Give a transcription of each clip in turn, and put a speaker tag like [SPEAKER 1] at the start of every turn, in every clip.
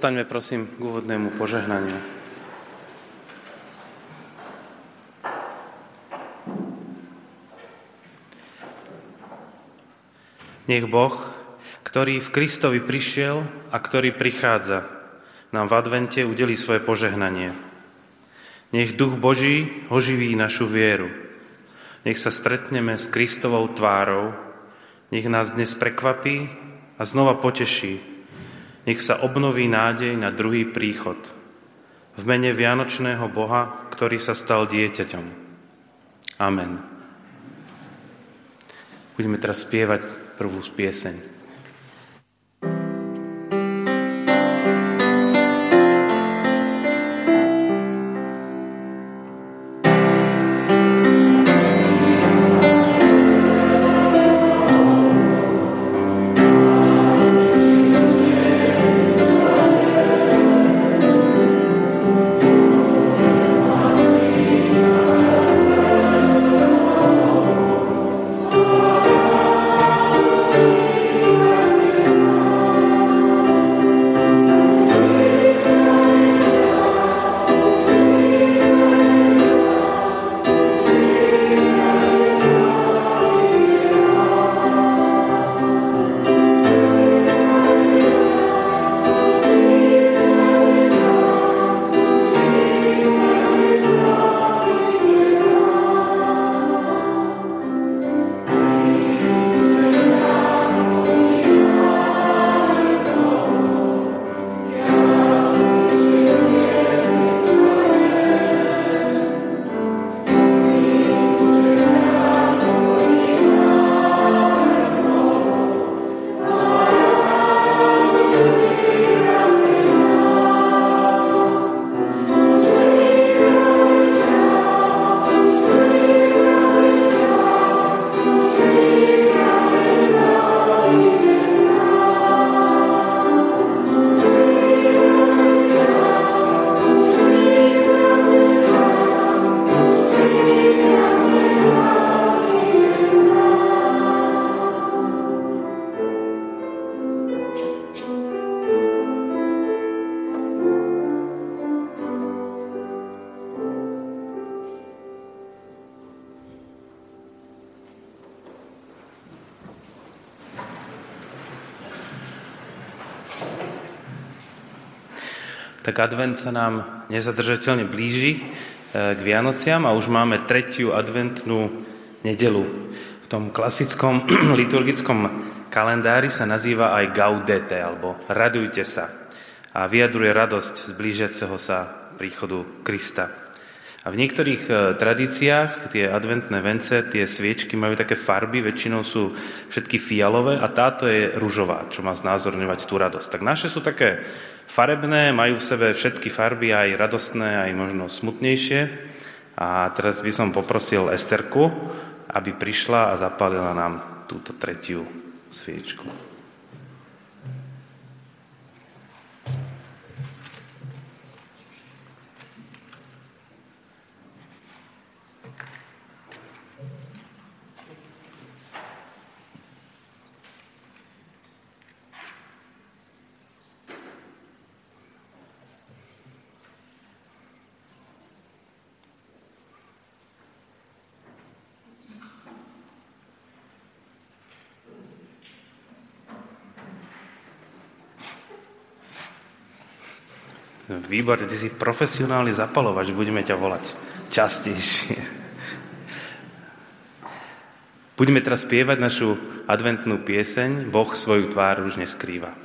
[SPEAKER 1] Postaňme prosím k úvodnému požehnaniu. Nech Boh, ktorý v Kristovi prišiel a ktorý prichádza, nám v advente udeli svoje požehnanie. Nech Duch Boží oživí našu vieru. Nech sa stretneme s Kristovou tvárou. Nech nás dnes prekvapí a znova poteší. Nech sa obnoví nádej na druhý príchod. V mene Vianočného Boha, ktorý sa stal dieťaťom. Amen. Budeme teraz spievať prvú pieseň. Advent sa nám nezadržateľne blíži e, k Vianociam a už máme tretiu adventnú nedelu. V tom klasickom liturgickom kalendári sa nazýva aj Gaudete, alebo Radujte sa. A vyjadruje radosť z blížiaceho sa príchodu Krista. A v niektorých e, tradíciách tie adventné vence, tie sviečky majú také farby, väčšinou sú všetky fialové a táto je ružová, čo má znázorňovať tú radosť. Tak naše sú také farebné, majú v sebe všetky farby, aj radostné, aj možno smutnejšie. A teraz by som poprosil Esterku, aby prišla a zapálila nám túto tretiu sviečku. Výborne, ty si profesionálny zapalovač, budeme ťa volať častejšie. Budeme teraz spievať našu adventnú pieseň Boh svoju tvár už neskrýva.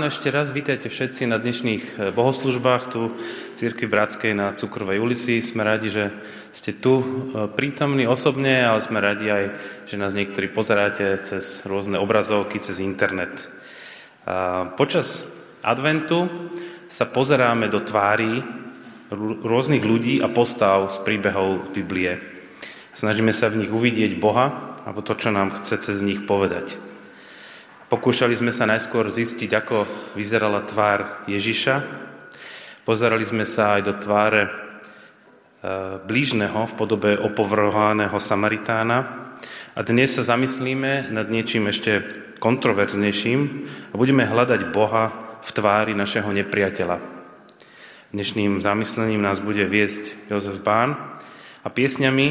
[SPEAKER 1] Ráno ešte raz, vítajte všetci na dnešných eh, bohoslužbách tu v Církvi Bratskej na Cukrovej ulici. Sme radi, že ste tu eh, prítomní osobne, ale sme radi aj, že nás niektorí pozeráte cez rôzne obrazovky, cez internet. Počas adventu sa pozeráme do tvári rôznych ľudí a postav z príbehov Biblie. Snažíme sa v nich uvidieť Boha alebo to, čo nám chce cez nich povedať. Pokúšali sme sa najskôr zistiť, ako vyzerala tvár Ježiša. Pozerali sme sa aj do tváre e, blížneho v podobe opovrhovaného Samaritána. A dnes sa zamyslíme nad niečím ešte kontroverznejším a budeme hľadať Boha v tvári našeho nepriateľa. Dnešným zamyslením nás bude viesť Jozef Bán a piesňami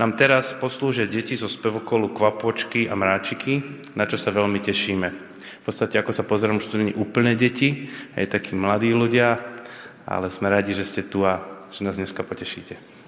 [SPEAKER 1] nám teraz poslúžia deti zo spevokolu Kvapočky a Mráčiky, na čo sa veľmi tešíme. V podstate, ako sa pozerám, že to nie úplne deti, aj takí mladí ľudia, ale sme radi, že ste tu a že nás dneska potešíte.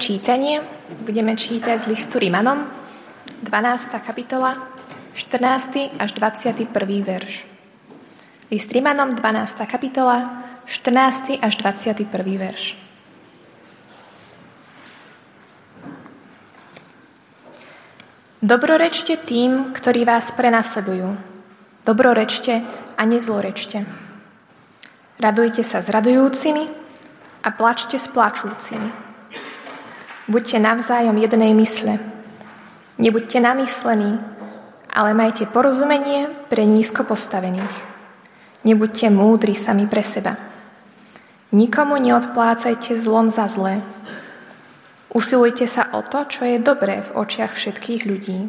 [SPEAKER 2] Čítanie budeme čítať z listu Rimanom, 12. kapitola, 14. až 21. verš. List Rimanom, 12. kapitola, 14. až 21. verš. Dobrorečte tým, ktorí vás prenasledujú. Dobrorečte a nezlorečte. Radujte sa s radujúcimi a plačte s plačúcimi. Buďte navzájom jednej mysle. Nebuďte namyslení, ale majte porozumenie pre nízko postavených. Nebuďte múdri sami pre seba. Nikomu neodplácajte zlom za zlé. Usilujte sa o to, čo je dobré v očiach všetkých ľudí.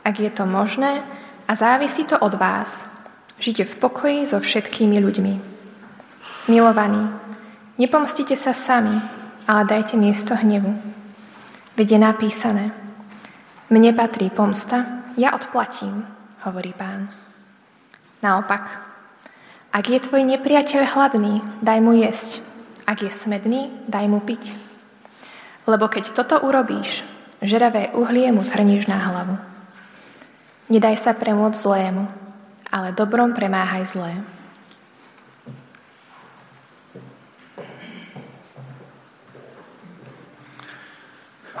[SPEAKER 2] Ak je to možné a závisí to od vás, žite v pokoji so všetkými ľuďmi. Milovaní, nepomstite sa sami, ale dajte miesto hnevu. Veď je napísané, mne patrí pomsta, ja odplatím, hovorí pán. Naopak, ak je tvoj nepriateľ hladný, daj mu jesť. Ak je smedný, daj mu piť. Lebo keď toto urobíš, žeravé uhlie mu zhrníš na hlavu. Nedaj sa premôcť zlému, ale dobrom premáhaj zlé.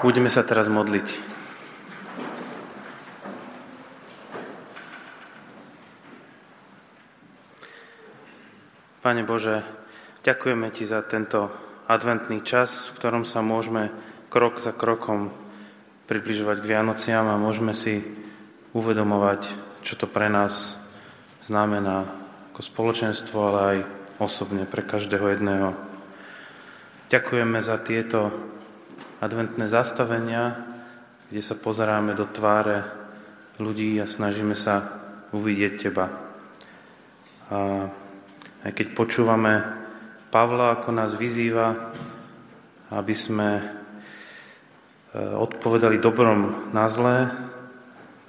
[SPEAKER 1] Budeme sa teraz modliť. Pane Bože, ďakujeme Ti za tento adventný čas, v ktorom sa môžeme krok za krokom približovať k Vianociam a môžeme si uvedomovať, čo to pre nás znamená ako spoločenstvo, ale aj osobne pre každého jedného. Ďakujeme za tieto adventné zastavenia, kde sa pozeráme do tváre ľudí a snažíme sa uvidieť Teba. A aj keď počúvame Pavla, ako nás vyzýva, aby sme e, odpovedali dobrom na zlé,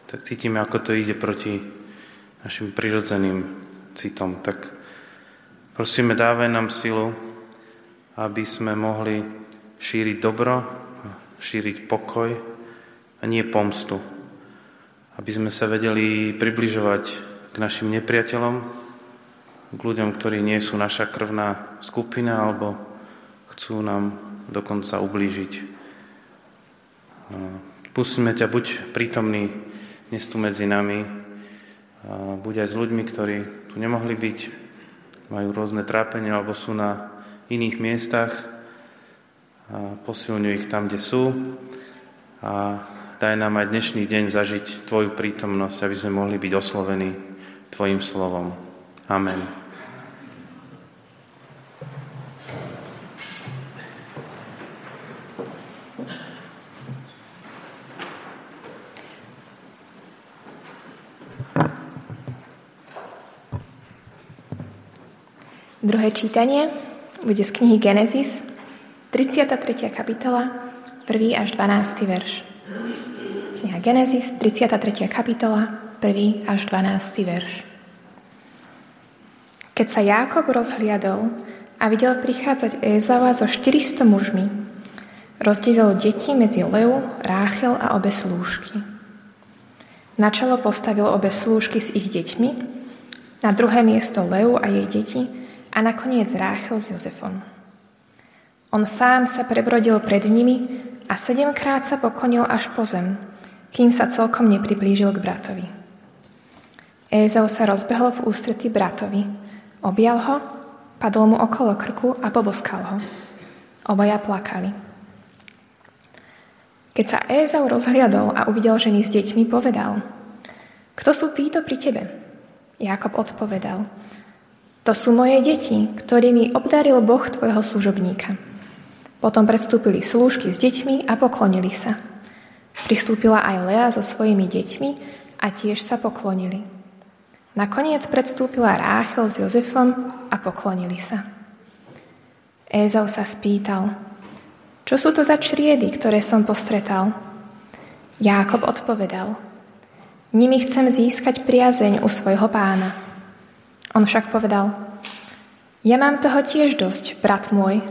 [SPEAKER 1] tak cítime, ako to ide proti našim prirodzeným citom. Tak prosíme, dávaj nám silu, aby sme mohli šíriť dobro, šíriť pokoj a nie pomstu. Aby sme sa vedeli približovať k našim nepriateľom, k ľuďom, ktorí nie sú naša krvná skupina alebo chcú nám dokonca ublížiť. Pusíme ťa buď prítomný dnes tu medzi nami, buď aj s ľuďmi, ktorí tu nemohli byť, majú rôzne trápenia alebo sú na iných miestach, posilňuj ich tam, kde sú a daj nám aj dnešný deň zažiť Tvoju prítomnosť, aby sme mohli byť oslovení Tvojim slovom. Amen.
[SPEAKER 2] Druhé čítanie bude z knihy Genesis, 33. kapitola, 1. až 12. verš. Kniha Genesis, 33. kapitola, 1. až 12. verš. Keď sa Jákob rozhliadol a videl prichádzať Ézava so 400 mužmi, rozdelil deti medzi Leu, Ráchel a obe slúžky. Načalo postavil obe slúžky s ich deťmi, na druhé miesto Leu a jej deti a nakoniec Ráchel s Jozefom. On sám sa prebrodil pred nimi a sedemkrát sa poklonil až po zem, kým sa celkom nepriblížil k bratovi. Ézau sa rozbehol v ústretí bratovi, objal ho, padol mu okolo krku a poboskal ho. Obaja plakali. Keď sa Ézau rozhliadol a uvidel ženy s deťmi, povedal Kto sú títo pri tebe? Jakob odpovedal To sú moje deti, ktorými obdaril Boh tvojho služobníka. Potom predstúpili slúžky s deťmi a poklonili sa. Pristúpila aj Lea so svojimi deťmi a tiež sa poklonili. Nakoniec predstúpila Ráchel s Jozefom a poklonili sa. Ézau sa spýtal, čo sú to za čriedy, ktoré som postretal? Jákob odpovedal, nimi chcem získať priazeň u svojho pána. On však povedal, ja mám toho tiež dosť, brat môj,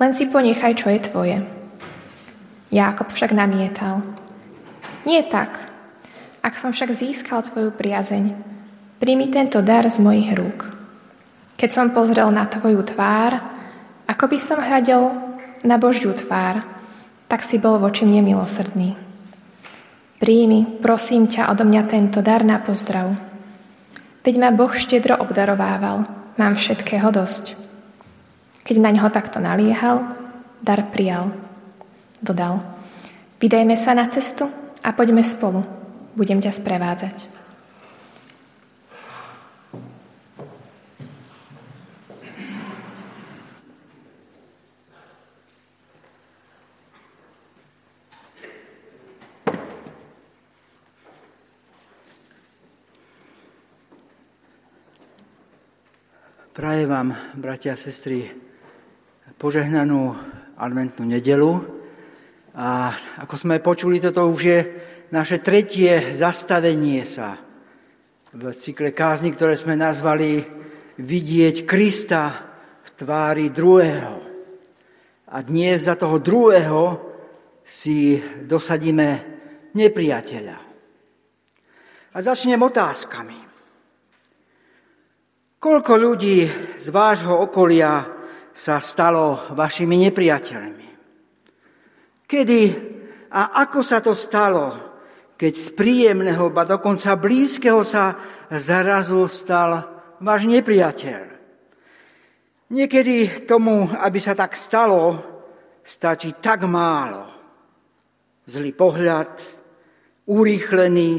[SPEAKER 2] len si ponechaj, čo je tvoje. Jákob však namietal. Nie tak. Ak som však získal tvoju priazeň, príjmi tento dar z mojich rúk. Keď som pozrel na tvoju tvár, ako by som hľadel na Božiu tvár, tak si bol voči mne milosrdný. Príjmi, prosím ťa, odo mňa tento dar na pozdrav. Veď ma Boh štedro obdarovával, mám všetkého dosť. Keď na ňo takto naliehal, dar prijal. Dodal, vydajme sa na cestu a poďme spolu, budem ťa sprevádzať.
[SPEAKER 3] Prajem vám, bratia a sestry, požehnanú adventnú nedelu. A ako sme počuli, toto už je naše tretie zastavenie sa v cykle kázni, ktoré sme nazvali Vidieť Krista v tvári druhého. A dnes za toho druhého si dosadíme nepriateľa. A začnem otázkami. Koľko ľudí z vášho okolia sa stalo vašimi nepriateľmi? Kedy a ako sa to stalo, keď z príjemného, ba dokonca blízkeho sa zarazu stal váš nepriateľ? Niekedy tomu, aby sa tak stalo, stačí tak málo. Zlý pohľad, urýchlený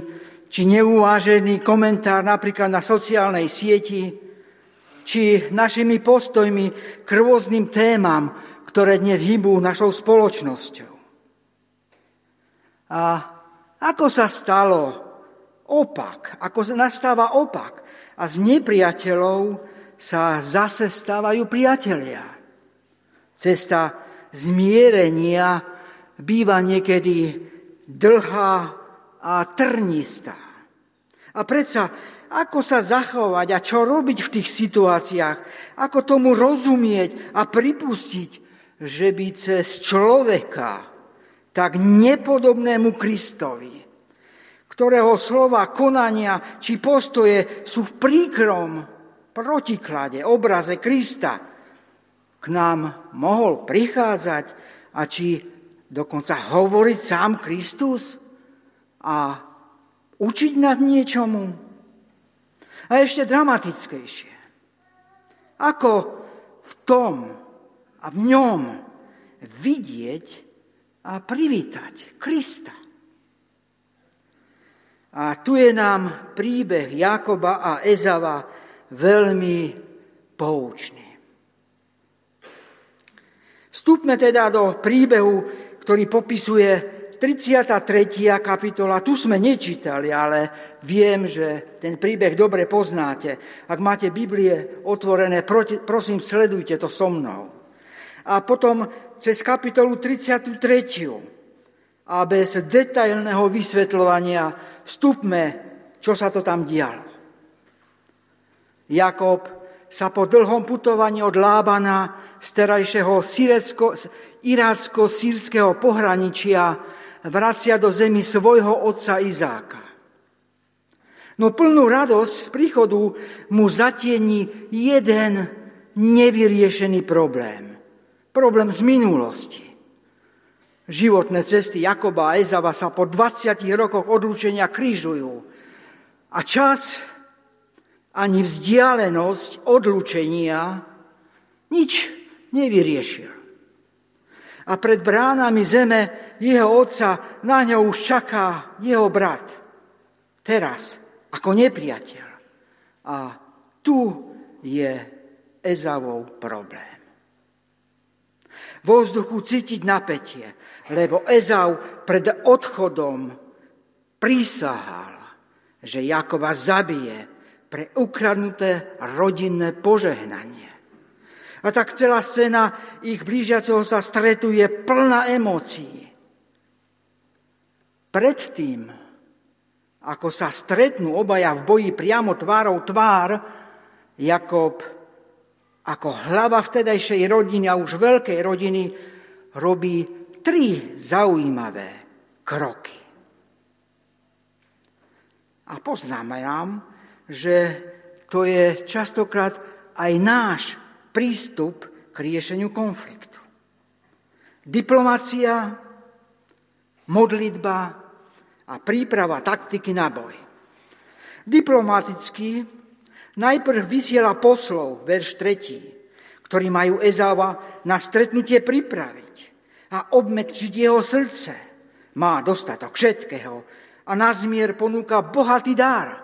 [SPEAKER 3] či neuvážený komentár napríklad na sociálnej sieti, či našimi postojmi k rôznym témam, ktoré dnes hýbú našou spoločnosťou. A ako sa stalo opak, ako nastáva opak a z nepriateľov sa zase stávajú priatelia. Cesta zmierenia býva niekedy dlhá a trnistá. A predsa ako sa zachovať a čo robiť v tých situáciách, ako tomu rozumieť a pripustiť, že by cez človeka, tak nepodobnému Kristovi, ktorého slova, konania či postoje sú v príkrom protiklade, obraze Krista, k nám mohol prichádzať a či dokonca hovoriť sám Kristus a učiť nad niečomu. A ešte dramatickejšie. Ako v tom a v ňom vidieť a privítať Krista. A tu je nám príbeh Jakoba a Ezava veľmi poučný. Vstupme teda do príbehu, ktorý popisuje 33. kapitola, tu sme nečítali, ale viem, že ten príbeh dobre poznáte. Ak máte Biblie otvorené, prosím, sledujte to so mnou. A potom cez kapitolu 33. A bez detailného vysvetľovania vstupme, čo sa to tam dialo. Jakob sa po dlhom putovaní od Lábana z terajšieho irácko-sírskeho pohraničia vracia do zemi svojho otca Izáka. No plnú radosť z príchodu mu zatieni jeden nevyriešený problém. Problém z minulosti. Životné cesty Jakoba a Ezava sa po 20 rokoch odlúčenia krížujú. A čas ani vzdialenosť odlúčenia nič nevyriešil a pred bránami zeme jeho otca na ňo už čaká jeho brat. Teraz, ako nepriateľ. A tu je Ezavov problém. Vo vzduchu cítiť napätie, lebo Ezav pred odchodom prísahal, že Jakoba zabije pre ukradnuté rodinné požehnanie. A tak celá scéna ich blížiaceho sa stretu je plná emócií. Predtým, ako sa stretnú obaja v boji priamo tvárou tvár, Jakob ako hlava vtedajšej rodiny a už veľkej rodiny robí tri zaujímavé kroky. A poznáme nám, že to je častokrát aj náš prístup k riešeniu konfliktu. Diplomácia, modlitba a príprava taktiky na boj. Diplomaticky najprv vysiela poslov, verš 3, ktorí majú Ezáva na stretnutie pripraviť a obmekčiť jeho srdce. Má dostatok všetkého, a na zmier ponúka bohatý dar.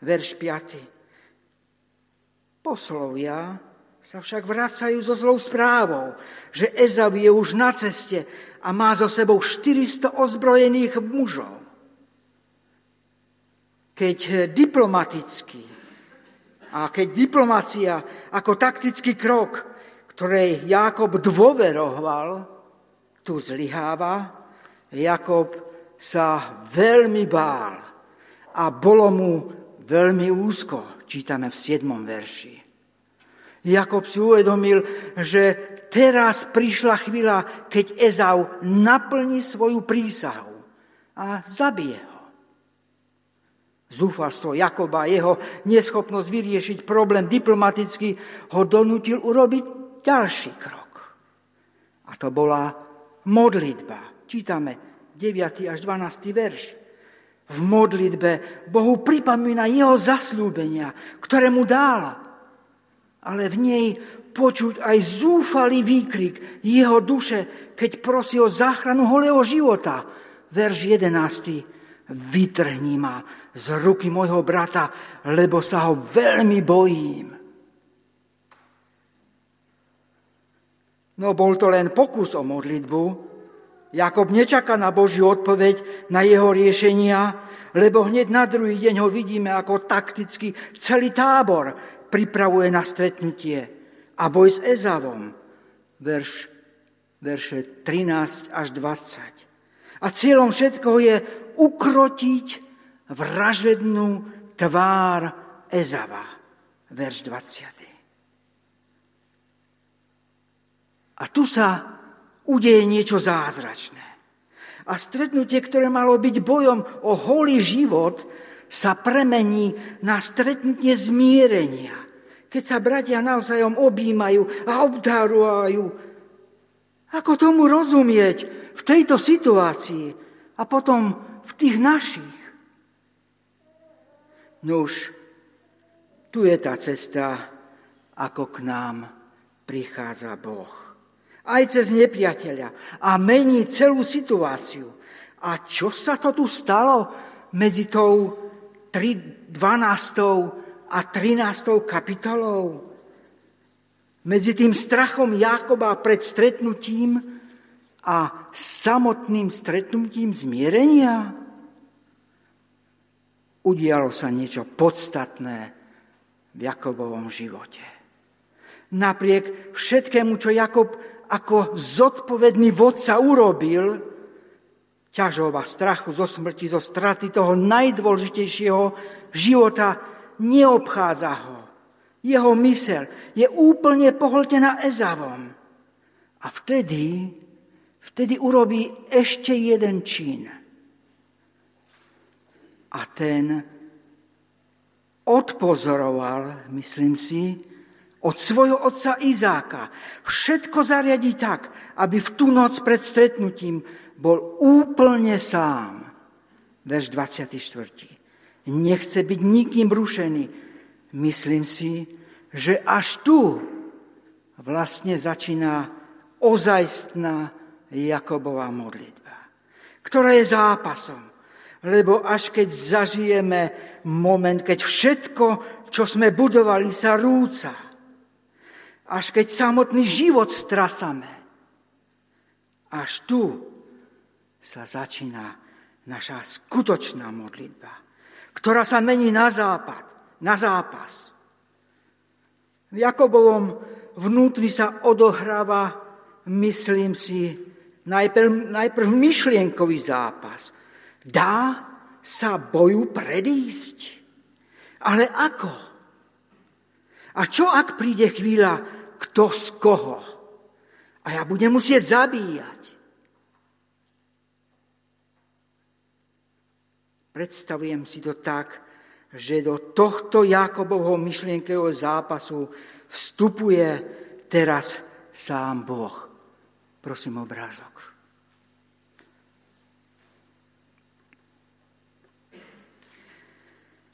[SPEAKER 3] Verš 5. Poslovia sa však vracajú so zlou správou, že Ezav je už na ceste a má so sebou 400 ozbrojených mužov. Keď diplomaticky a keď diplomacia ako taktický krok, ktorej Jakob dôveroval, tu zlyháva, Jakob sa veľmi bál a bolo mu veľmi úzko, čítame v 7. verši. Jakob si uvedomil, že teraz prišla chvíľa, keď Ezau naplní svoju prísahu a zabije ho. Zúfalstvo Jakoba a jeho neschopnosť vyriešiť problém diplomaticky ho donútil urobiť ďalší krok. A to bola modlitba. Čítame 9. až 12. verš. V modlitbe Bohu pripomína jeho zaslúbenia, ktoré mu dal. Ale v nej počuť aj zúfalý výkrik jeho duše, keď prosí o záchranu holého života. Verš 11. Vytrhni ma z ruky môjho brata, lebo sa ho veľmi bojím. No bol to len pokus o modlitbu, Jakob nečaká na Božiu odpoveď na jeho riešenia, lebo hneď na druhý deň ho vidíme ako takticky celý tábor pripravuje na stretnutie a boj s Ezavom. Verš, verše 13 až 20. A cieľom všetkoho je ukrotiť vražednú tvár Ezava. Verš 20. A tu sa udeje niečo zázračné. A stretnutie, ktoré malo byť bojom o holý život, sa premení na stretnutie zmierenia. Keď sa bratia navzájom objímajú a obdarujú. Ako tomu rozumieť v tejto situácii a potom v tých našich? Nuž, tu je tá cesta, ako k nám prichádza Boh aj cez nepriateľa a mení celú situáciu. A čo sa to tu stalo medzi tou 12. a 13. kapitolou? Medzi tým strachom Jakoba pred stretnutím a samotným stretnutím zmierenia? Udialo sa niečo podstatné v Jakobovom živote. Napriek všetkému, čo Jakob ako zodpovedný vodca urobil, ťažova strachu zo smrti, zo straty toho najdôležitejšieho života neobchádza ho. Jeho mysel je úplne pohltená Ezavom. A vtedy, vtedy urobí ešte jeden čin. A ten odpozoroval, myslím si, od svojho otca Izáka. Všetko zariadí tak, aby v tú noc pred stretnutím bol úplne sám. Verš 24. Nechce byť nikým rušený. Myslím si, že až tu vlastne začína ozajstná Jakobová modlitba, ktorá je zápasom. Lebo až keď zažijeme moment, keď všetko, čo sme budovali, sa rúca, až keď samotný život strácame. Až tu sa začína naša skutočná modlitba, ktorá sa mení na západ, na zápas. V Jakobovom vnútri sa odohráva, myslím si, najprv, najprv myšlienkový zápas. Dá sa boju predísť? Ale ako? A čo ak príde chvíľa, kto z koho. A ja budem musieť zabíjať. Predstavujem si to tak, že do tohto Jakobovho myšlienkového zápasu vstupuje teraz sám Boh. Prosím obrázok.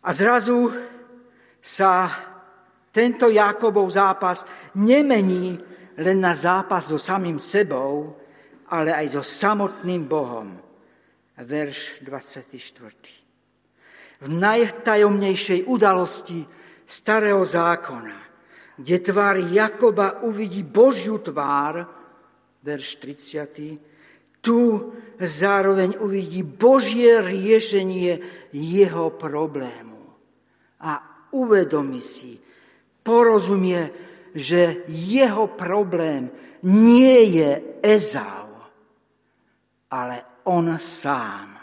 [SPEAKER 3] A zrazu sa tento Jakobov zápas nemení len na zápas so samým sebou, ale aj so samotným Bohom. Verš 24. V najtajomnejšej udalosti starého zákona, kde tvár Jakoba uvidí Božiu tvár, verš 30. Tu zároveň uvidí Božie riešenie jeho problému. A uvedomí si, porozumie, že jeho problém nie je Ezau, ale on sám.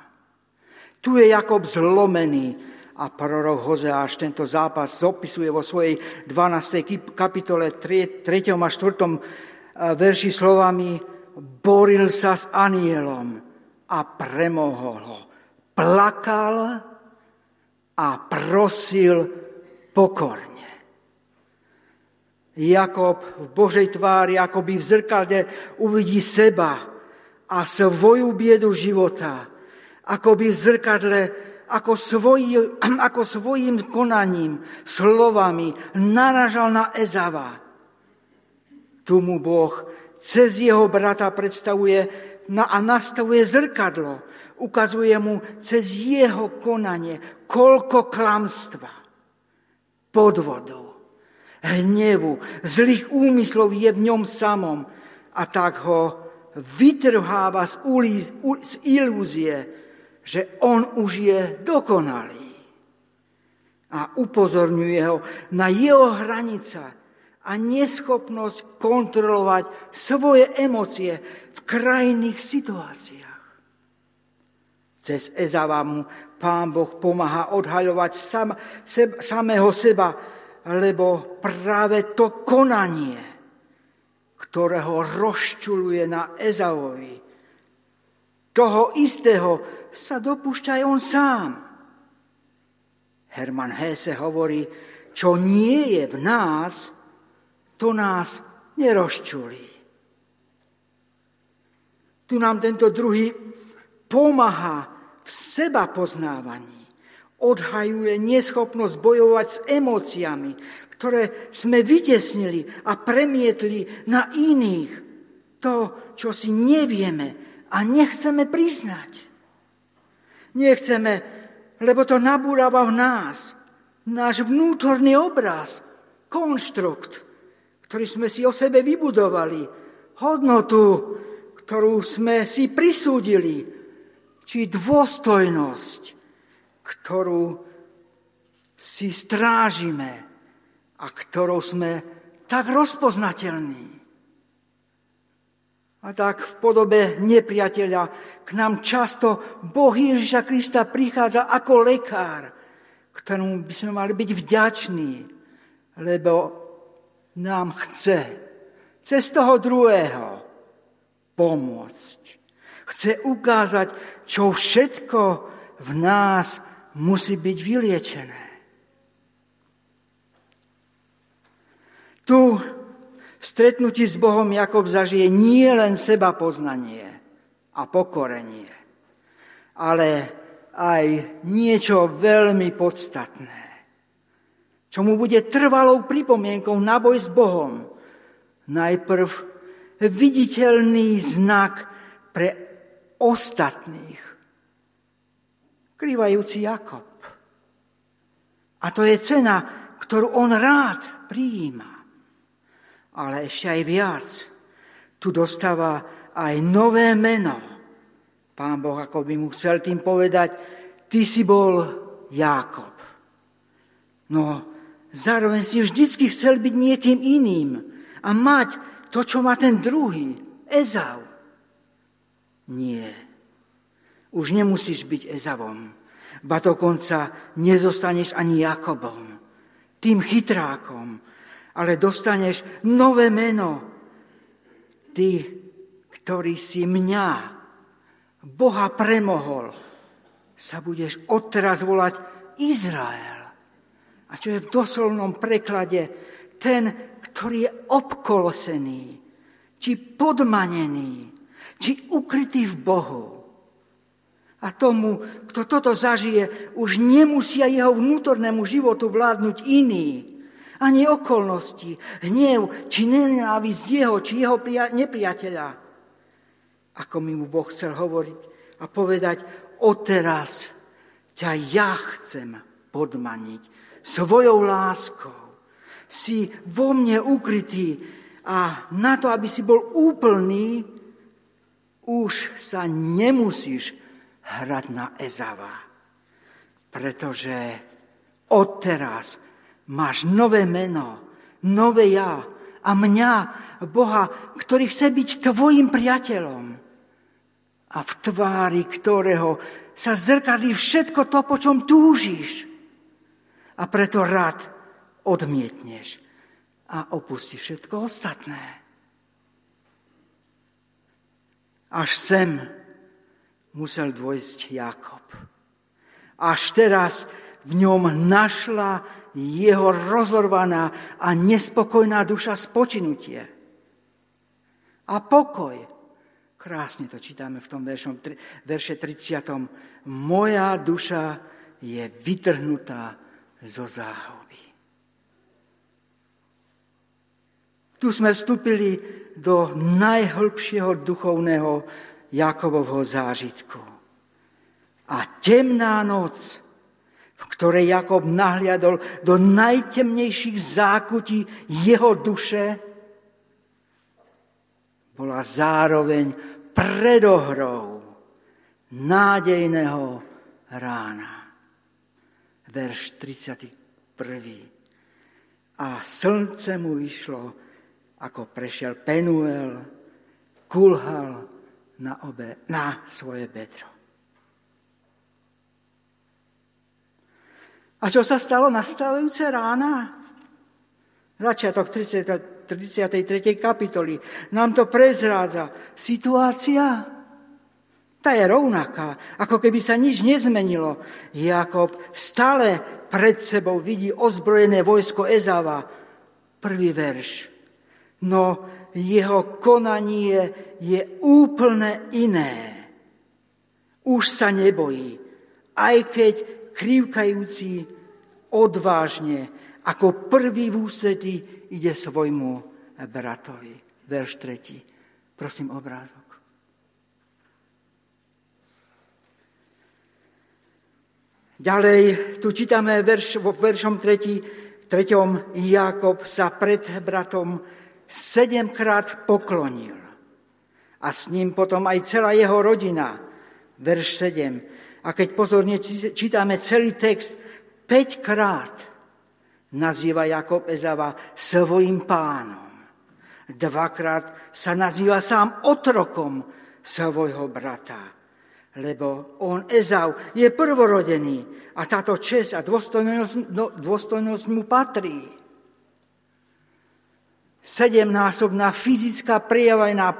[SPEAKER 3] Tu je Jakob zlomený a prorok Hozeáš tento zápas zopisuje vo svojej 12. kapitole 3. a 4. verši slovami Boril sa s anielom a premohol ho. Plakal a prosil pokorne. Jakob v Božej tvári, akoby v zrkadle, uvidí seba a svoju biedu života, akoby v zrkadle, ako, svoj, ako svojim konaním, slovami naražal na Ezava. Tu mu Boh cez jeho brata predstavuje a nastavuje zrkadlo. Ukazuje mu cez jeho konanie, koľko klamstva, podvodov, hnevu, zlých úmyslov je v ňom samom a tak ho vytrháva z, ulíz, z ilúzie, že on už je dokonalý. A upozorňuje ho na jeho hranica a neschopnosť kontrolovať svoje emócie v krajných situáciách. Cez Ezava mu pán Boh pomáha odhaľovať sam, seb, samého seba, lebo práve to konanie, ktoré ho rozčuluje na Ezavovi, toho istého sa dopúšťa aj on sám. Herman Hesse hovorí, čo nie je v nás, to nás nerozčulí. Tu nám tento druhý pomáha v seba poznávaní odhajuje neschopnosť bojovať s emóciami, ktoré sme vytesnili a premietli na iných. To, čo si nevieme a nechceme priznať. Nechceme, lebo to nabúrava v nás náš vnútorný obraz, konštrukt, ktorý sme si o sebe vybudovali, hodnotu, ktorú sme si prisúdili, či dôstojnosť, ktorú si strážime a ktorou sme tak rozpoznateľní. A tak v podobe nepriateľa k nám často Boh Ježiša Krista prichádza ako lekár, ktorému by sme mali byť vďační, lebo nám chce cez toho druhého pomôcť. Chce ukázať, čo všetko v nás musí byť vyliečené. Tu v stretnutí s Bohom Jakob zažije nie len seba poznanie a pokorenie, ale aj niečo veľmi podstatné, čo mu bude trvalou pripomienkou na boj s Bohom. Najprv viditeľný znak pre ostatných, krývajúci Jakob. A to je cena, ktorú on rád prijíma. Ale ešte aj viac. Tu dostáva aj nové meno. Pán Boh ako by mu chcel tým povedať, ty si bol Jákob. No, zároveň si vždycky chcel byť niekým iným a mať to, čo má ten druhý, Ezau. Nie. Už nemusíš byť Ezavom, ba dokonca nezostaneš ani Jakobom, tým chytrákom, ale dostaneš nové meno. Ty, ktorý si mňa, Boha premohol sa budeš odteraz volať Izrael. A čo je v doslovnom preklade ten, ktorý je obkolosený, či podmanený, či ukrytý v Bohu. A tomu, kto toto zažije, už nemusia jeho vnútornému životu vládnuť iní, ani okolnosti, hnev, či nenávisť jeho, či jeho nepriateľa. Ako mi mu Boh chcel hovoriť a povedať, odteraz ťa ja chcem podmaniť svojou láskou. Si vo mne ukrytý a na to, aby si bol úplný, už sa nemusíš hrať na Ezava. Pretože odteraz máš nové meno, nové ja a mňa, Boha, ktorý chce byť tvojim priateľom a v tvári ktorého sa zrkadlí všetko to, po čom túžiš. A preto rád odmietneš a opustí všetko ostatné. Až sem musel dôjsť Jakob. Až teraz v ňom našla jeho rozorvaná a nespokojná duša spočinutie. A pokoj. Krásne to čítame v tom veršom, verše 30. Moja duša je vytrhnutá zo záhuby. Tu sme vstúpili do najhlbšieho duchovného Jakobovho zážitku. A temná noc, v ktorej Jakob nahliadol do najtemnejších zákutí jeho duše, bola zároveň predohrou nádejného rána. Verš 31. A slnce mu vyšlo ako prešiel Penuel, kulhal na, obe, na svoje bedro. A čo sa stalo nastávajúce rána? Začiatok 30, 33. kapitoly nám to prezrádza. Situácia, tá je rovnaká, ako keby sa nič nezmenilo. Jakob stále pred sebou vidí ozbrojené vojsko Ezava. Prvý verš no jeho konanie je úplne iné. Už sa nebojí, aj keď krivkajúci odvážne ako prvý v ústretí ide svojmu bratovi. Verš 3. Prosím obrázok. Ďalej tu čítame verš, vo veršom 3. 3. Jakob sa pred bratom sedemkrát poklonil. A s ním potom aj celá jeho rodina. Verš 7. A keď pozorne čítame celý text, 5 krát nazýva Jakob Ezava svojim pánom. Dvakrát sa nazýva sám otrokom svojho brata. Lebo on, Ezau, je prvorodený a táto čest a dôstojnosť, no, dôstojnosť mu patrí sedemnásobná fyzická prejavenia,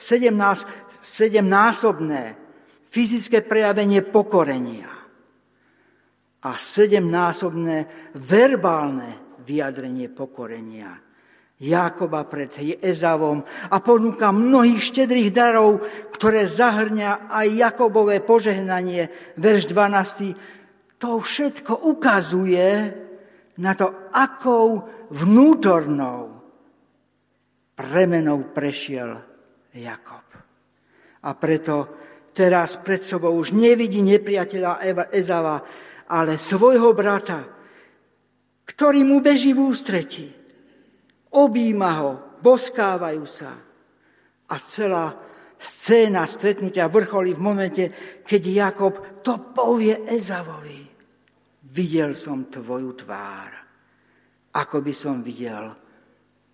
[SPEAKER 3] sedemnás, sedemnásobné fyzické prejavenie pokorenia a sedemnásobné verbálne vyjadrenie pokorenia. Jakoba pred Ezavom a ponúka mnohých štedrých darov, ktoré zahrňa aj Jakobové požehnanie, verš 12. To všetko ukazuje na to, akou vnútornou premenou prešiel Jakob. A preto teraz pred sebou už nevidí nepriateľa Ezava, ale svojho brata, ktorý mu beží v ústretí. Obíma ho, boskávajú sa. A celá scéna stretnutia vrcholí v momente, keď Jakob to povie Ezavovi. Videl som tvoju tvár, ako by som videl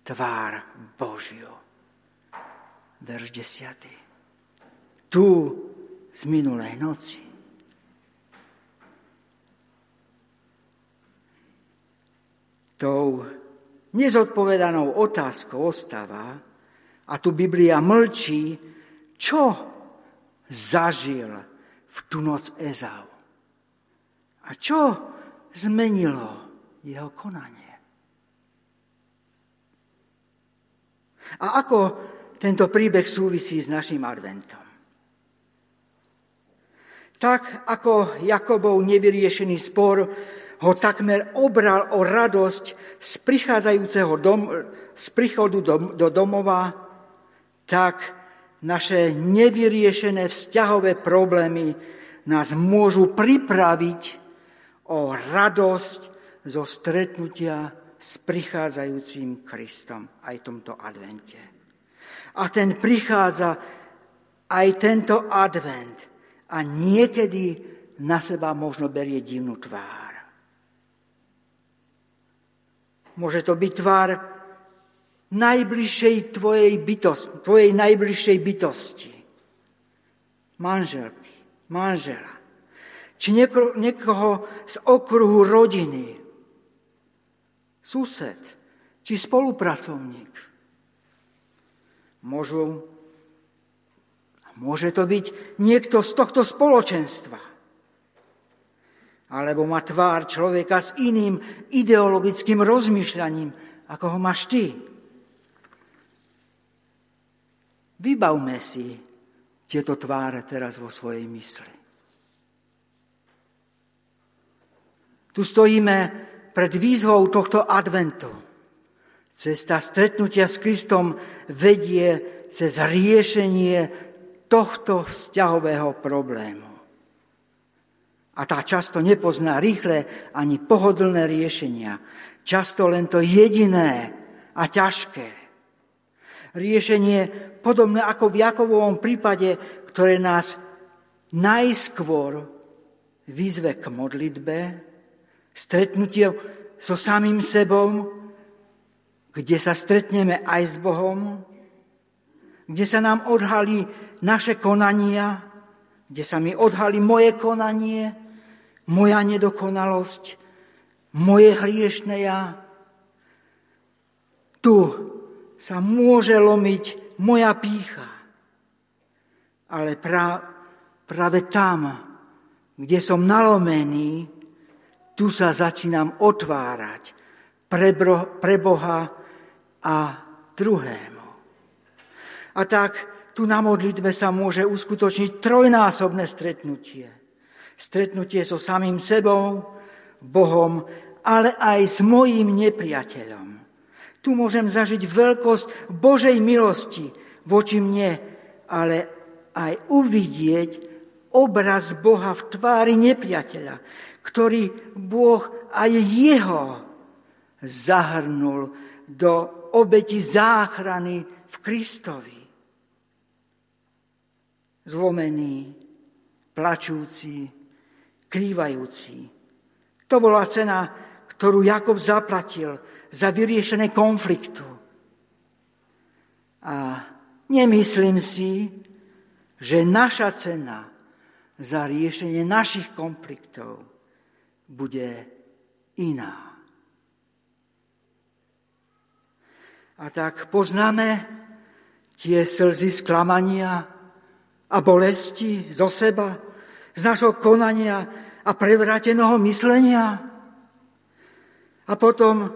[SPEAKER 3] tvár Božiu. Verš 10. Tu z minulej noci. Tou nezodpovedanou otázkou ostáva, a tu Biblia mlčí, čo zažil v tú noc Ezau. A čo zmenilo jeho konanie? A ako tento príbeh súvisí s našim adventom? Tak ako Jakobov nevyriešený spor ho takmer obral o radosť z prichádzajúceho dom, z príchodu do, do domova, tak naše nevyriešené vzťahové problémy nás môžu pripraviť o radosť zo stretnutia s prichádzajúcim Kristom aj v tomto advente. A ten prichádza aj tento advent a niekedy na seba možno berie divnú tvár. Môže to byť tvár najbližšej tvojej, bytosti, tvojej najbližšej bytosti. Manželky, manžela. Či nieko, niekoho z okruhu rodiny. Sused, či spolupracovník. Môžu, môže to byť niekto z tohto spoločenstva alebo má tvár človeka s iným ideologickým rozmýšľaním, ako ho máš ty. Vybavme si tieto tváre teraz vo svojej mysli. Tu stojíme pred výzvou tohto adventu. Cesta stretnutia s Kristom vedie cez riešenie tohto vzťahového problému. A tá často nepozná rýchle ani pohodlné riešenia. Často len to jediné a ťažké. Riešenie podobné ako v Jakovovom prípade, ktoré nás najskôr výzve k modlitbe, stretnutie so samým sebou, kde sa stretneme aj s Bohom, kde sa nám odhalí naše konania, kde sa mi odhalí moje konanie, moja nedokonalosť, moje hriešne ja. Tu sa môže lomiť moja pícha. Ale pra, práve tam, kde som nalomený, tu sa začínam otvárať pre, bro, pre Boha a druhému. A tak tu na modlitbe sa môže uskutočniť trojnásobné stretnutie stretnutie so samým sebou, Bohom, ale aj s mojím nepriateľom. Tu môžem zažiť veľkosť Božej milosti voči mne, ale aj uvidieť obraz Boha v tvári nepriateľa, ktorý Boh aj jeho zahrnul do obeti záchrany v Kristovi. Zlomený, plačúci, krývajúci. To bola cena, ktorú Jakob zaplatil za vyriešenie konfliktu. A nemyslím si, že naša cena za riešenie našich konfliktov bude iná. A tak poznáme tie slzy sklamania a bolesti zo seba, z našho konania a prevráteného myslenia. A potom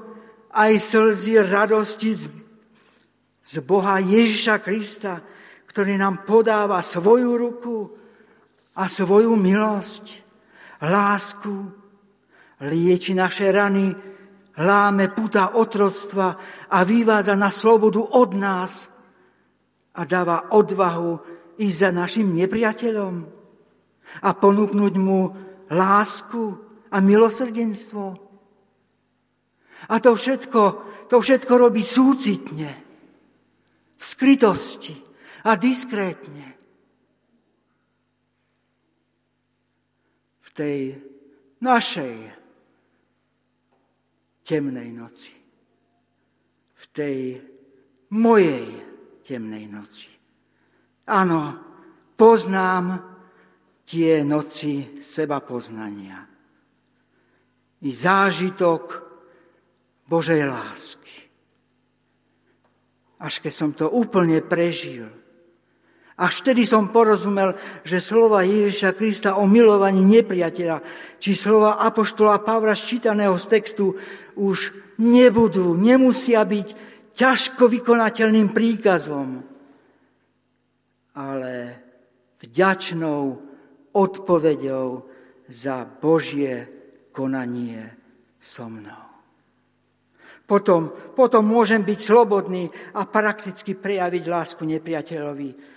[SPEAKER 3] aj slzy radosti z, z Boha Ježiša Krista, ktorý nám podáva svoju ruku a svoju milosť, lásku, lieči naše rany, láme puta otroctva a vyvádza na slobodu od nás a dáva odvahu ísť za našim nepriateľom a ponúknuť mu lásku a milosrdenstvo. A to všetko, to všetko robí súcitne, v skrytosti a diskrétne. V tej našej temnej noci. V tej mojej temnej noci. Áno, poznám tie noci seba poznania. I zážitok Božej lásky. Až keď som to úplne prežil Až vtedy som porozumel, že slova Ježiša Krista o milovaní nepriateľa, či slova Apoštola Pavla ščítaného z textu už nebudú, nemusia byť ťažko vykonateľným príkazom, ale vďačnou odpovedou za Božie konanie so mnou. Potom, potom môžem byť slobodný a prakticky prejaviť lásku nepriateľovi,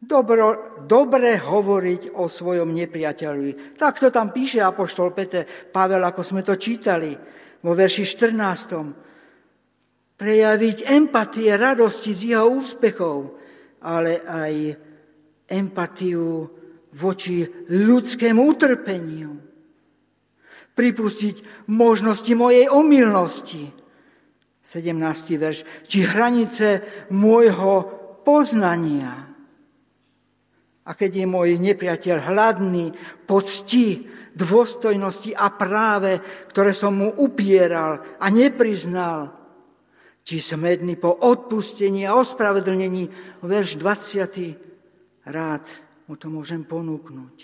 [SPEAKER 3] Dobro, dobre hovoriť o svojom nepriateľovi. Tak to tam píše Apoštol Peter Pavel, ako sme to čítali vo verši 14. Prejaviť empatie, radosti z jeho úspechov, ale aj empatiu voči ľudskému utrpeniu. Pripustiť možnosti mojej omylnosti. 17. verš. Či hranice môjho poznania a keď je môj nepriateľ hladný, pocti, dôstojnosti a práve, ktoré som mu upieral a nepriznal, či smedný po odpustení a ospravedlnení, verš 20. rád mu to môžem ponúknuť.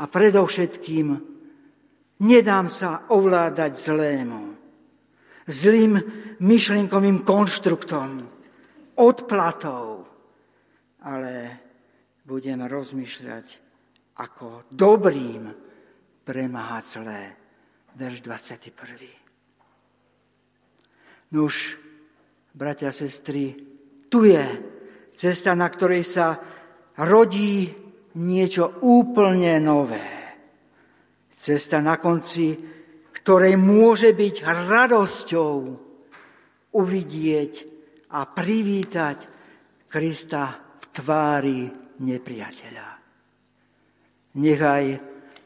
[SPEAKER 3] A predovšetkým nedám sa ovládať zlému, zlým myšlienkovým konštruktom, odplatou, ale budem rozmýšľať, ako dobrým premáhať zlé. Verš 21. Nuž, bratia a sestry, tu je cesta, na ktorej sa rodí niečo úplne nové. Cesta na konci, ktorej môže byť radosťou uvidieť a privítať Krista v tvári nepriateľa. Nechaj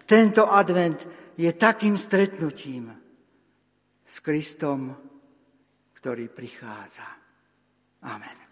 [SPEAKER 3] tento advent je takým stretnutím s Kristom, ktorý prichádza. Amen.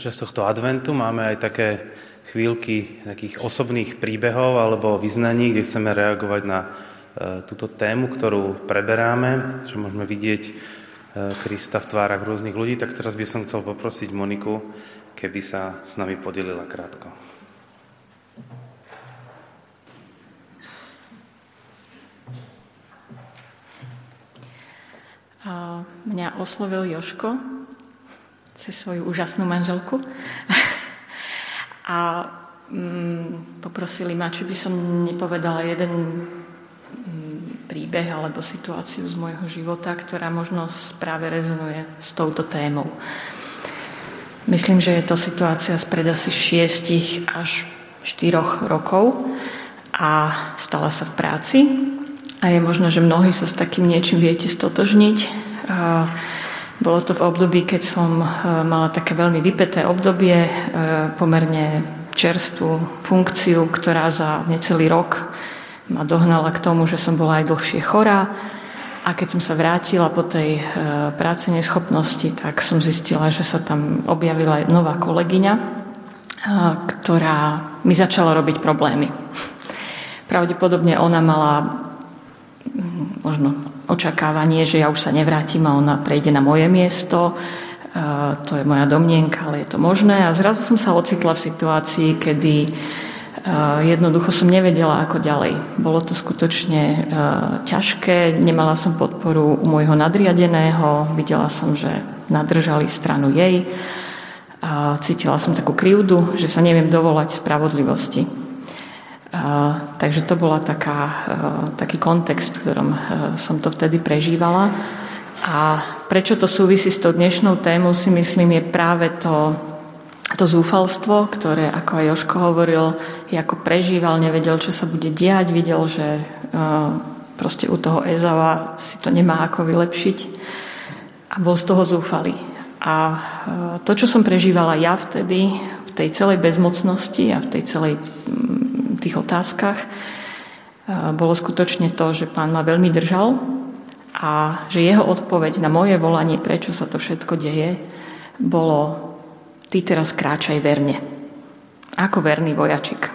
[SPEAKER 1] Počas tohto adventu máme aj také chvíľky takých osobných príbehov alebo vyznaní, kde chceme reagovať na e, túto tému, ktorú preberáme, že môžeme vidieť e, Krista v tvárach rôznych ľudí, tak teraz by som chcel poprosiť Moniku, keby sa s nami podelila krátko.
[SPEAKER 4] Mňa oslovil Joško, cez svoju úžasnú manželku. a mm, poprosili ma, či by som nepovedala jeden mm, príbeh alebo situáciu z môjho života, ktorá možno práve rezonuje s touto témou. Myslím, že je to situácia spred asi 6 až 4 rokov a stala sa v práci. A je možno, že mnohí sa s takým niečím viete stotožniť. Bolo to v období, keď som mala také veľmi vypeté obdobie, pomerne čerstvú funkciu, ktorá za necelý rok ma dohnala k tomu, že som bola aj dlhšie chorá. A keď som sa vrátila po tej práci neschopnosti, tak som zistila, že sa tam objavila nová kolegyňa, ktorá mi začala robiť problémy. Pravdepodobne ona mala možno očakávanie, že ja už sa nevrátim a ona prejde na moje miesto. To je moja domnienka, ale je to možné. A zrazu som sa ocitla v situácii, kedy jednoducho som nevedela, ako ďalej. Bolo to skutočne ťažké, nemala som podporu u môjho nadriadeného, videla som, že nadržali stranu jej a cítila som takú krivdu, že sa neviem dovolať spravodlivosti. Takže to bola taká, taký kontext, v ktorom a, som to vtedy prežívala. A prečo to súvisí s tou dnešnou témou, si myslím, je práve to, to zúfalstvo, ktoré, ako aj Joško hovoril, ako prežíval, nevedel, čo sa bude diať, videl, že proste u toho Ezava si to nemá ako vylepšiť a bol z toho zúfalý. A to, čo som prežívala ja vtedy, v tej celej bezmocnosti a v tej celej tých otázkach, e, bolo skutočne to, že pán ma veľmi držal a že jeho odpoveď na moje volanie, prečo sa to všetko deje, bolo ty teraz kráčaj verne. Ako verný vojačik.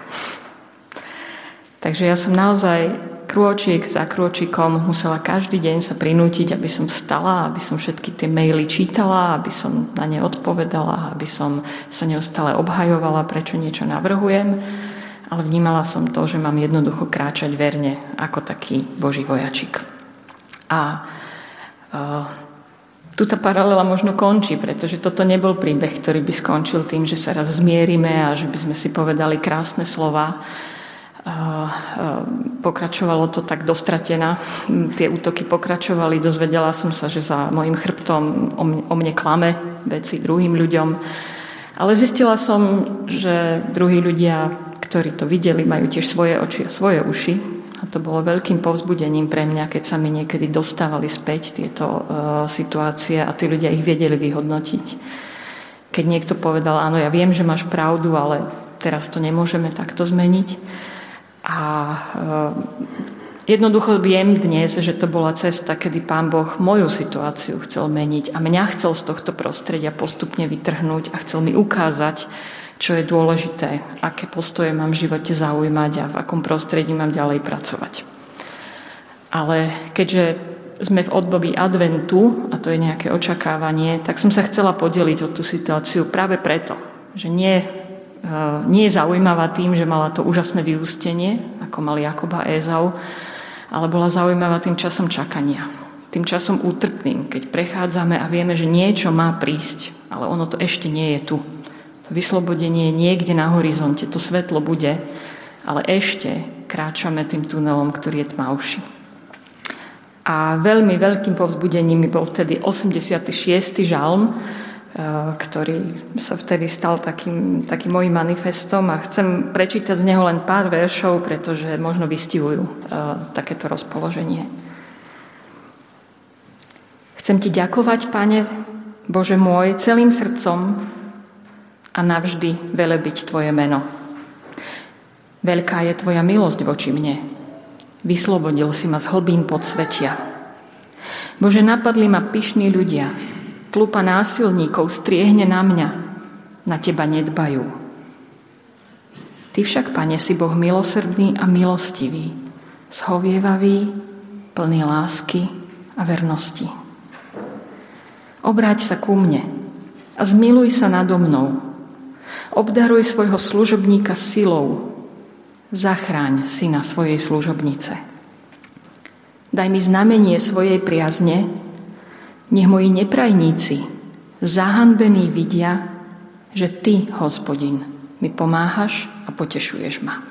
[SPEAKER 4] Takže ja som naozaj krôčik za krôčikom musela každý deň sa prinútiť, aby som stala, aby som všetky tie maily čítala, aby som na ne odpovedala, aby som sa neustále obhajovala, prečo niečo navrhujem. Ale vnímala som to, že mám jednoducho kráčať verne ako taký boží vojačik. A uh, tu paralela možno končí, pretože toto nebol príbeh, ktorý by skončil tým, že sa raz zmierime a že by sme si povedali krásne slova, pokračovalo to tak dostratená. Tie útoky pokračovali, dozvedela som sa, že za mojim chrbtom o mne klame veci druhým ľuďom. Ale zistila som, že druhí ľudia, ktorí to videli, majú tiež svoje oči a svoje uši. A to bolo veľkým povzbudením pre mňa, keď sa mi niekedy dostávali späť tieto uh, situácie a tí ľudia ich vedeli vyhodnotiť. Keď niekto povedal, áno, ja viem, že máš pravdu, ale teraz to nemôžeme takto zmeniť a eh, jednoducho viem dnes, že to bola cesta, kedy Pán Boh moju situáciu chcel meniť a mňa chcel z tohto prostredia postupne vytrhnúť a chcel mi ukázať, čo je dôležité, aké postoje mám v živote zaujímať a v akom prostredí mám ďalej pracovať. Ale keďže sme v období adventu, a to je nejaké očakávanie, tak som sa chcela podeliť o tú situáciu práve preto, že nie Eh, nie je zaujímavá tým, že mala to úžasné vyústenie, ako mal Jakob a ale bola zaujímavá tým časom čakania. Tým časom útrpným, keď prechádzame a vieme, že niečo má prísť, ale ono to ešte nie je tu. Vyslobodenie je niekde na horizonte, to svetlo bude, ale ešte kráčame tým tunelom, ktorý je tmavší. A veľmi veľkým povzbudením bol vtedy 86. žalm, Eh, ktorý sa vtedy stal takým, takým mojim manifestom a chcem prečítať z neho len pár veršov, pretože možno vystihujú uh, takéto rozpoloženie. Chcem ti ďakovať, Pane, Bože môj, celým srdcom a navždy velebiť Tvoje meno. Veľká je Tvoja milosť voči mne. Vyslobodil si ma z hlbín podsvetia. Bože, napadli ma pyšní ľudia, Tlupa násilníkov striehne na mňa, na teba nedbajú. Ty však, pane, si Boh milosrdný a milostivý, zhovievavý, plný lásky a vernosti. Obráť sa ku mne a zmiluj sa nado mnou obdaruj svojho služobníka silou, zachráň syna svojej služobnice. Daj mi znamenie svojej priazne, nech moji neprajníci, zahanbení vidia, že Ty, hospodin, mi pomáhaš a potešuješ ma.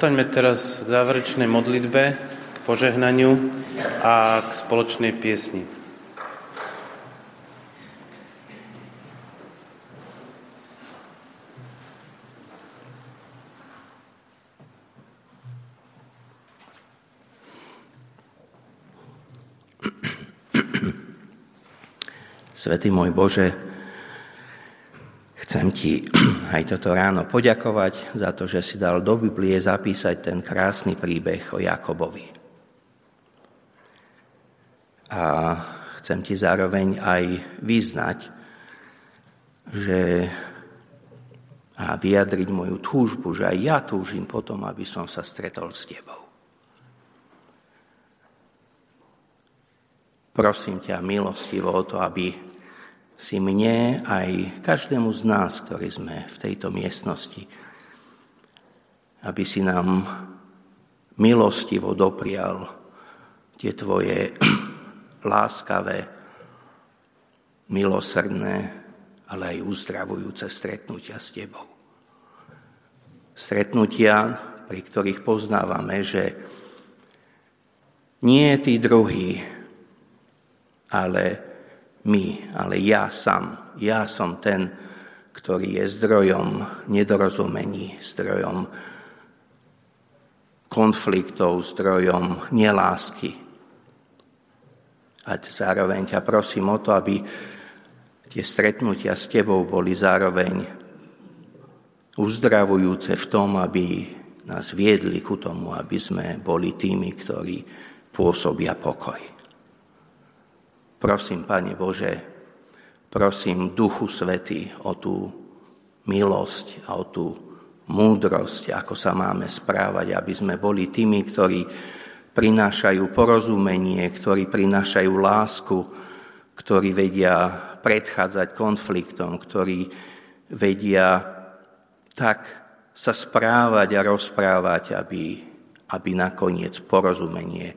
[SPEAKER 1] Postaňme teraz k záverečnej modlitbe, k požehnaniu a k spoločnej piesni.
[SPEAKER 5] Svetý môj Bože, chcem Ti aj toto ráno poďakovať za to, že si dal do Biblie zapísať ten krásny príbeh o Jakobovi. A chcem Ti zároveň aj vyznať, že a vyjadriť moju túžbu, že aj ja túžim potom, aby som sa stretol s Tebou. Prosím ťa milostivo o to, aby si mne aj každému z nás, ktorí sme v tejto miestnosti, aby si nám milostivo doprial tie tvoje láskavé, milosrdné, ale aj uzdravujúce stretnutia s tebou. Stretnutia, pri ktorých poznávame, že nie tí druhí, ale my, ale ja sám. Ja som ten, ktorý je zdrojom nedorozumení, zdrojom konfliktov, zdrojom nelásky. A zároveň ťa prosím o to, aby tie stretnutia s tebou boli zároveň uzdravujúce v tom, aby nás viedli ku tomu, aby sme boli tými, ktorí pôsobia pokoj. Prosím, Pane Bože, prosím Duchu Svety o tú milosť a o tú múdrosť, ako sa máme správať, aby sme boli tými, ktorí prinášajú porozumenie, ktorí prinášajú lásku, ktorí vedia predchádzať konfliktom, ktorí vedia tak sa správať a rozprávať, aby, aby nakoniec porozumenie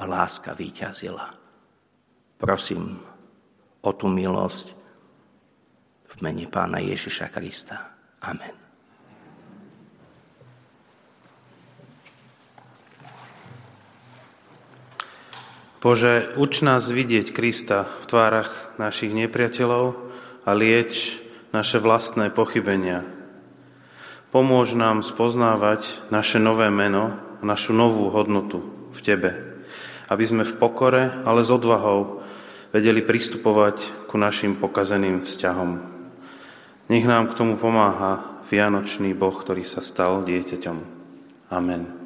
[SPEAKER 5] a láska vyťazila. Prosím o tú milosť v mene Pána Ježiša Krista. Amen.
[SPEAKER 1] Bože, uč nás vidieť Krista v tvárach našich nepriateľov a lieč naše vlastné pochybenia. Pomôž nám spoznávať naše nové meno, našu novú hodnotu v Tebe, aby sme v pokore, ale s odvahou vedeli pristupovať ku našim pokazeným vzťahom. Nech nám k tomu pomáha Vianočný Boh, ktorý sa stal dieťaťom. Amen.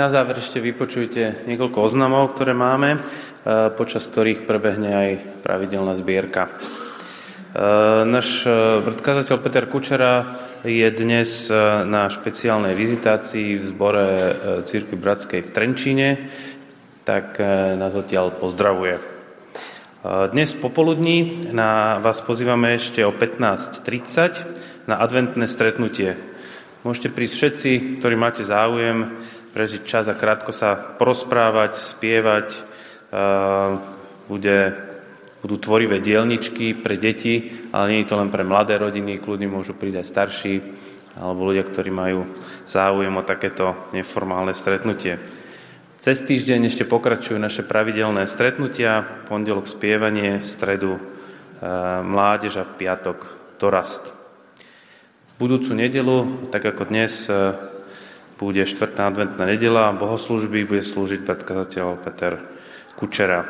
[SPEAKER 1] Na záver ešte vypočujte niekoľko oznamov, ktoré máme, e, počas ktorých prebehne aj pravidelná zbierka. E, náš predkazateľ Peter Kučera je dnes na špeciálnej vizitácii v zbore Církvy Bratskej v Trenčíne, tak nás odtiaľ pozdravuje. Dnes popoludní na vás pozývame ešte o 15.30 na adventné stretnutie. Môžete prísť všetci, ktorí máte záujem, prežiť čas a krátko sa porozprávať, spievať. Bude, budú tvorivé dielničky pre deti, ale nie je to len pre mladé rodiny, kľudne môžu prísť aj starší alebo ľudia, ktorí majú záujem o takéto neformálne stretnutie. Cez týždeň ešte pokračujú naše pravidelné stretnutia, pondelok spievanie, v stredu e, mládež a piatok dorast. Budúcu nedelu, tak ako dnes, e, bude štvrtá adventná nedela, bohoslužby bude slúžiť predkazateľ Peter Kučera.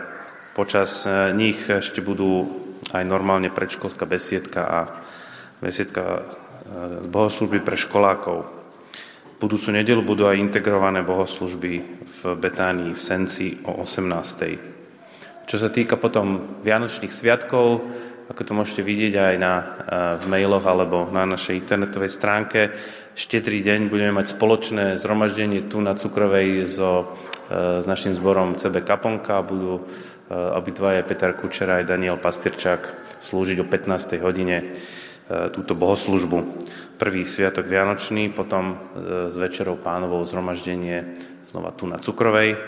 [SPEAKER 1] Počas e, nich ešte budú aj normálne predškolská besiedka a besiedka e, bohoslužby pre školákov. Budúcu nedelu budú aj integrované bohoslužby v Betánii v Senci o 18. Čo sa týka potom Vianočných sviatkov, ako to môžete vidieť aj na, e, v mailoch alebo na našej internetovej stránke, štedrý deň budeme mať spoločné zhromaždenie tu na Cukrovej so, e, s našim zborom CB Kaponka. Budú e, obidvaje Peter Kučera aj Daniel Pastyrčák slúžiť o 15. hodine e, túto bohoslužbu. Prvý sviatok Vianočný, potom s večerou pánovou zhromaždenie znova tu na Cukrovej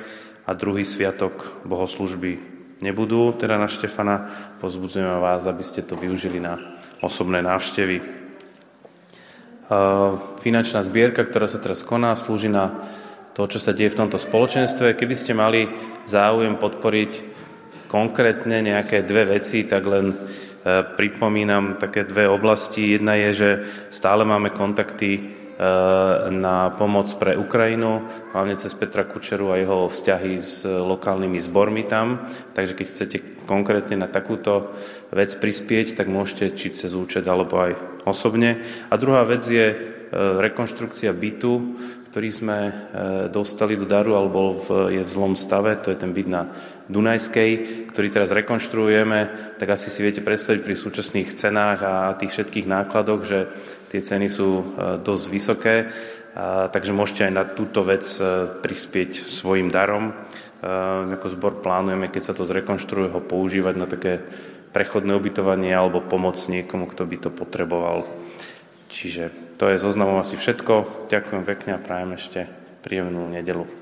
[SPEAKER 1] a druhý sviatok bohoslužby nebudú, teda na Štefana. Pozbudzujeme vás, aby ste to využili na osobné návštevy finančná zbierka, ktorá sa teraz koná, slúži na to, čo sa deje v tomto spoločenstve. Keby ste mali záujem podporiť konkrétne nejaké dve veci, tak len e, pripomínam také dve oblasti. Jedna je, že stále máme kontakty na pomoc pre Ukrajinu, hlavne cez Petra Kučeru a jeho vzťahy s lokálnymi zbormi tam. Takže keď chcete konkrétne na takúto vec prispieť, tak môžete či cez účet alebo aj osobne. A druhá vec je e, rekonštrukcia bytu, ktorý sme e, dostali do daru, alebo je v zlom stave, to je ten byt na Dunajskej, ktorý teraz rekonštruujeme, tak asi si viete predstaviť pri súčasných cenách a tých všetkých nákladoch, že tie ceny sú e, dosť vysoké, takže môžete aj na túto vec prispieť svojim darom. A, ako zbor plánujeme, keď sa to zrekonštruuje, ho používať na také prechodné ubytovanie alebo pomoc niekomu, kto by to potreboval. Čiže to je zoznamom asi všetko. Ďakujem pekne a prajem ešte príjemnú nedelu.